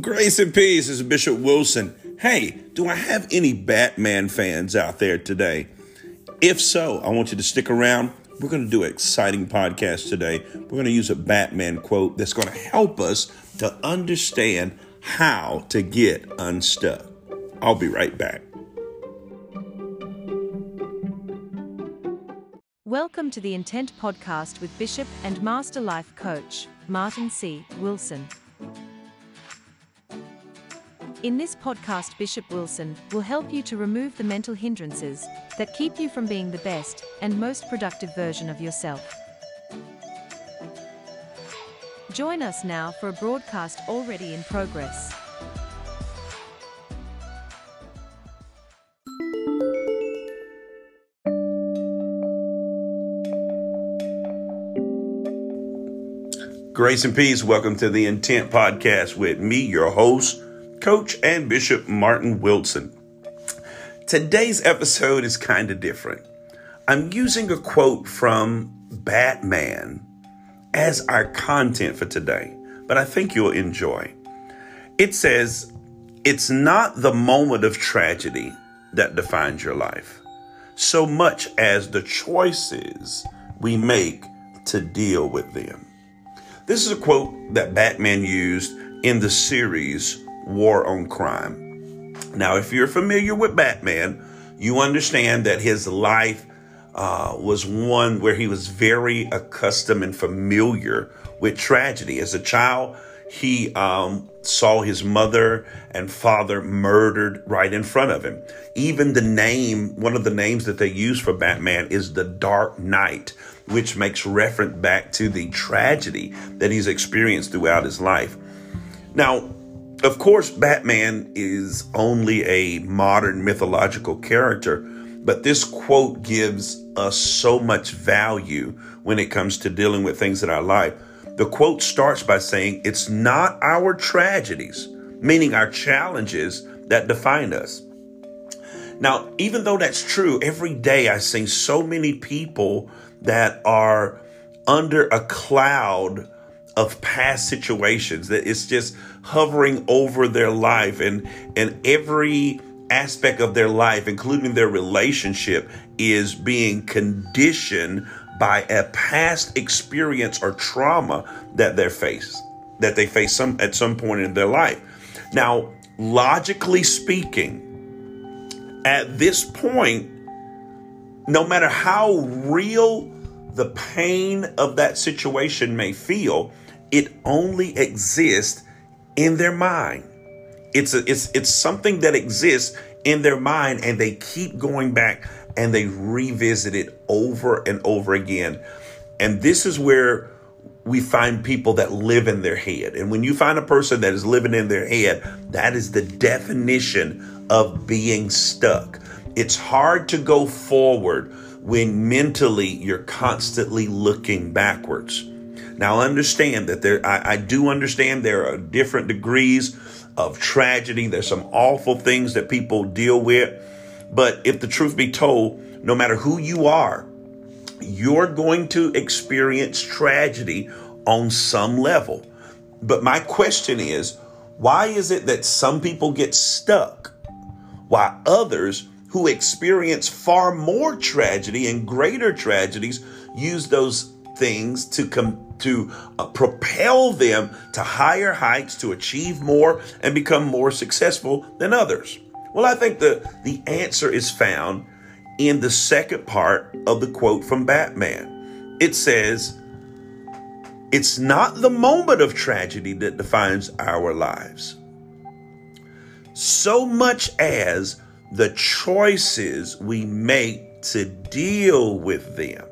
Grace and peace is Bishop Wilson. Hey, do I have any Batman fans out there today? If so, I want you to stick around. We're going to do an exciting podcast today. We're going to use a Batman quote that's going to help us to understand how to get unstuck. I'll be right back. Welcome to the Intent Podcast with Bishop and Master Life Coach, Martin C. Wilson. In this podcast, Bishop Wilson will help you to remove the mental hindrances that keep you from being the best and most productive version of yourself. Join us now for a broadcast already in progress. Grace and peace. Welcome to the Intent Podcast with me, your host, Coach and Bishop Martin Wilson. Today's episode is kind of different. I'm using a quote from Batman as our content for today, but I think you'll enjoy. It says, It's not the moment of tragedy that defines your life, so much as the choices we make to deal with them. This is a quote that Batman used in the series War on Crime. Now, if you're familiar with Batman, you understand that his life uh, was one where he was very accustomed and familiar with tragedy. As a child, he um, saw his mother and father murdered right in front of him. Even the name, one of the names that they use for Batman is the Dark Knight which makes reference back to the tragedy that he's experienced throughout his life. Now, of course, Batman is only a modern mythological character, but this quote gives us so much value when it comes to dealing with things in our life. The quote starts by saying, It's not our tragedies, meaning our challenges, that define us. Now, even though that's true, every day I see so many people that are under a cloud of past situations that it's just hovering over their life and and every aspect of their life including their relationship is being conditioned by a past experience or trauma that they face that they face some at some point in their life. Now logically speaking at this point no matter how real the pain of that situation may feel, it only exists in their mind. It's a, it's it's something that exists in their mind and they keep going back and they revisit it over and over again. And this is where we find people that live in their head. And when you find a person that is living in their head, that is the definition of being stuck. It's hard to go forward when mentally you're constantly looking backwards. Now, understand that there, I, I, do understand there are different degrees of tragedy. There's some awful things that people deal with. But if the truth be told, no matter who you are, you're going to experience tragedy on some level. But my question is, why is it that some people get stuck while others who experience far more tragedy and greater tragedies use those things to to uh, propel them to higher heights to achieve more and become more successful than others. Well i think the the answer is found in the second part of the quote from batman. It says it's not the moment of tragedy that defines our lives. So much as the choices we make to deal with them.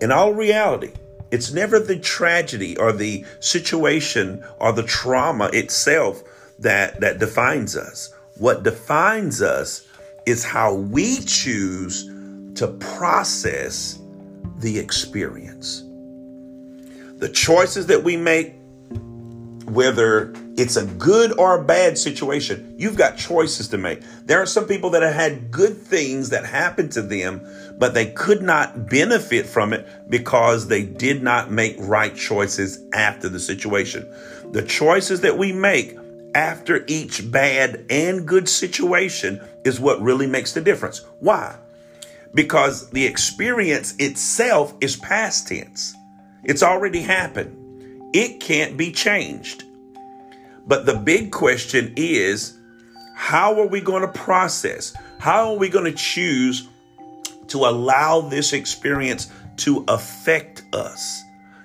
In all reality, it's never the tragedy or the situation or the trauma itself that, that defines us. What defines us is how we choose to process the experience. The choices that we make whether it's a good or a bad situation, you've got choices to make. There are some people that have had good things that happened to them, but they could not benefit from it because they did not make right choices after the situation. The choices that we make after each bad and good situation is what really makes the difference. Why? Because the experience itself is past tense. It's already happened. It can't be changed. But the big question is how are we going to process? How are we going to choose to allow this experience to affect us?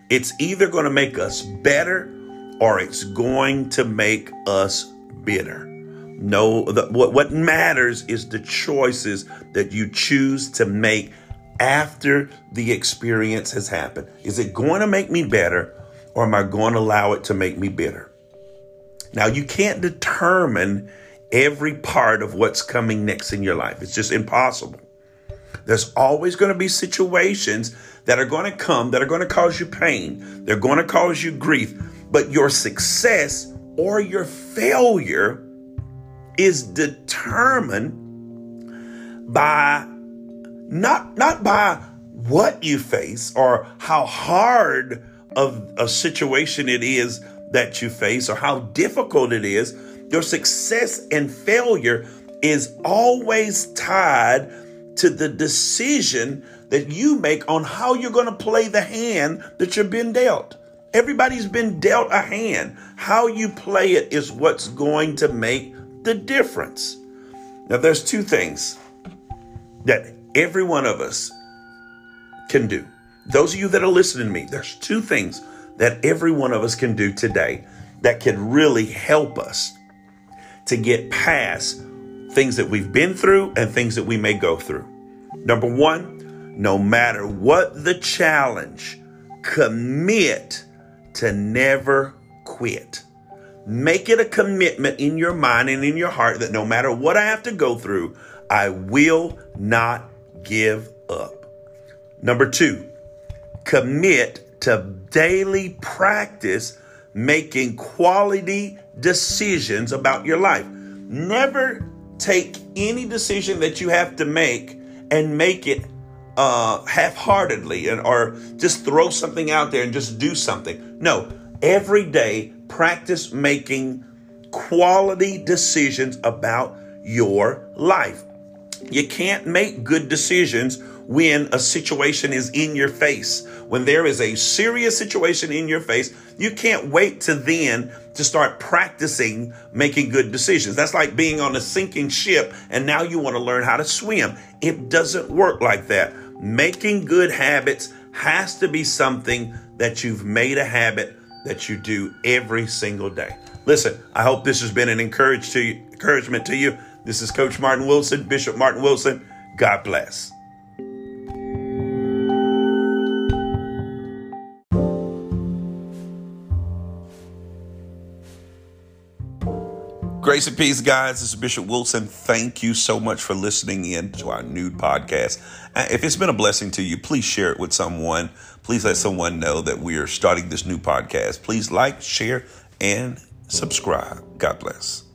It's either going to make us better or it's going to make us bitter. No, the, what, what matters is the choices that you choose to make after the experience has happened. Is it going to make me better or am I going to allow it to make me bitter? Now, you can't determine every part of what's coming next in your life. It's just impossible. There's always going to be situations that are going to come that are going to cause you pain. They're going to cause you grief. But your success or your failure is determined by not not by what you face or how hard of a situation it is that you face or how difficult it is, your success and failure is always tied to the decision that you make on how you're going to play the hand that you've been dealt. Everybody's been dealt a hand. How you play it is what's going to make the difference. Now, there's two things that every one of us can do. Those of you that are listening to me, there's two things that every one of us can do today that can really help us to get past things that we've been through and things that we may go through. Number one, no matter what the challenge, commit to never quit. Make it a commitment in your mind and in your heart that no matter what I have to go through, I will not give up. Number two, commit to daily practice making quality decisions about your life. Never take any decision that you have to make and make it uh, half-heartedly and or just throw something out there and just do something. No, every day practice making quality decisions about your life. You can't make good decisions when a situation is in your face. When there is a serious situation in your face, you can't wait to then to start practicing making good decisions. That's like being on a sinking ship and now you want to learn how to swim. It doesn't work like that. Making good habits has to be something that you've made a habit that you do every single day. Listen, I hope this has been an encouragement to you. This is Coach Martin Wilson, Bishop Martin Wilson. God bless. Grace and peace, guys. This is Bishop Wilson. Thank you so much for listening in to our new podcast. If it's been a blessing to you, please share it with someone. Please let someone know that we are starting this new podcast. Please like, share, and subscribe. God bless.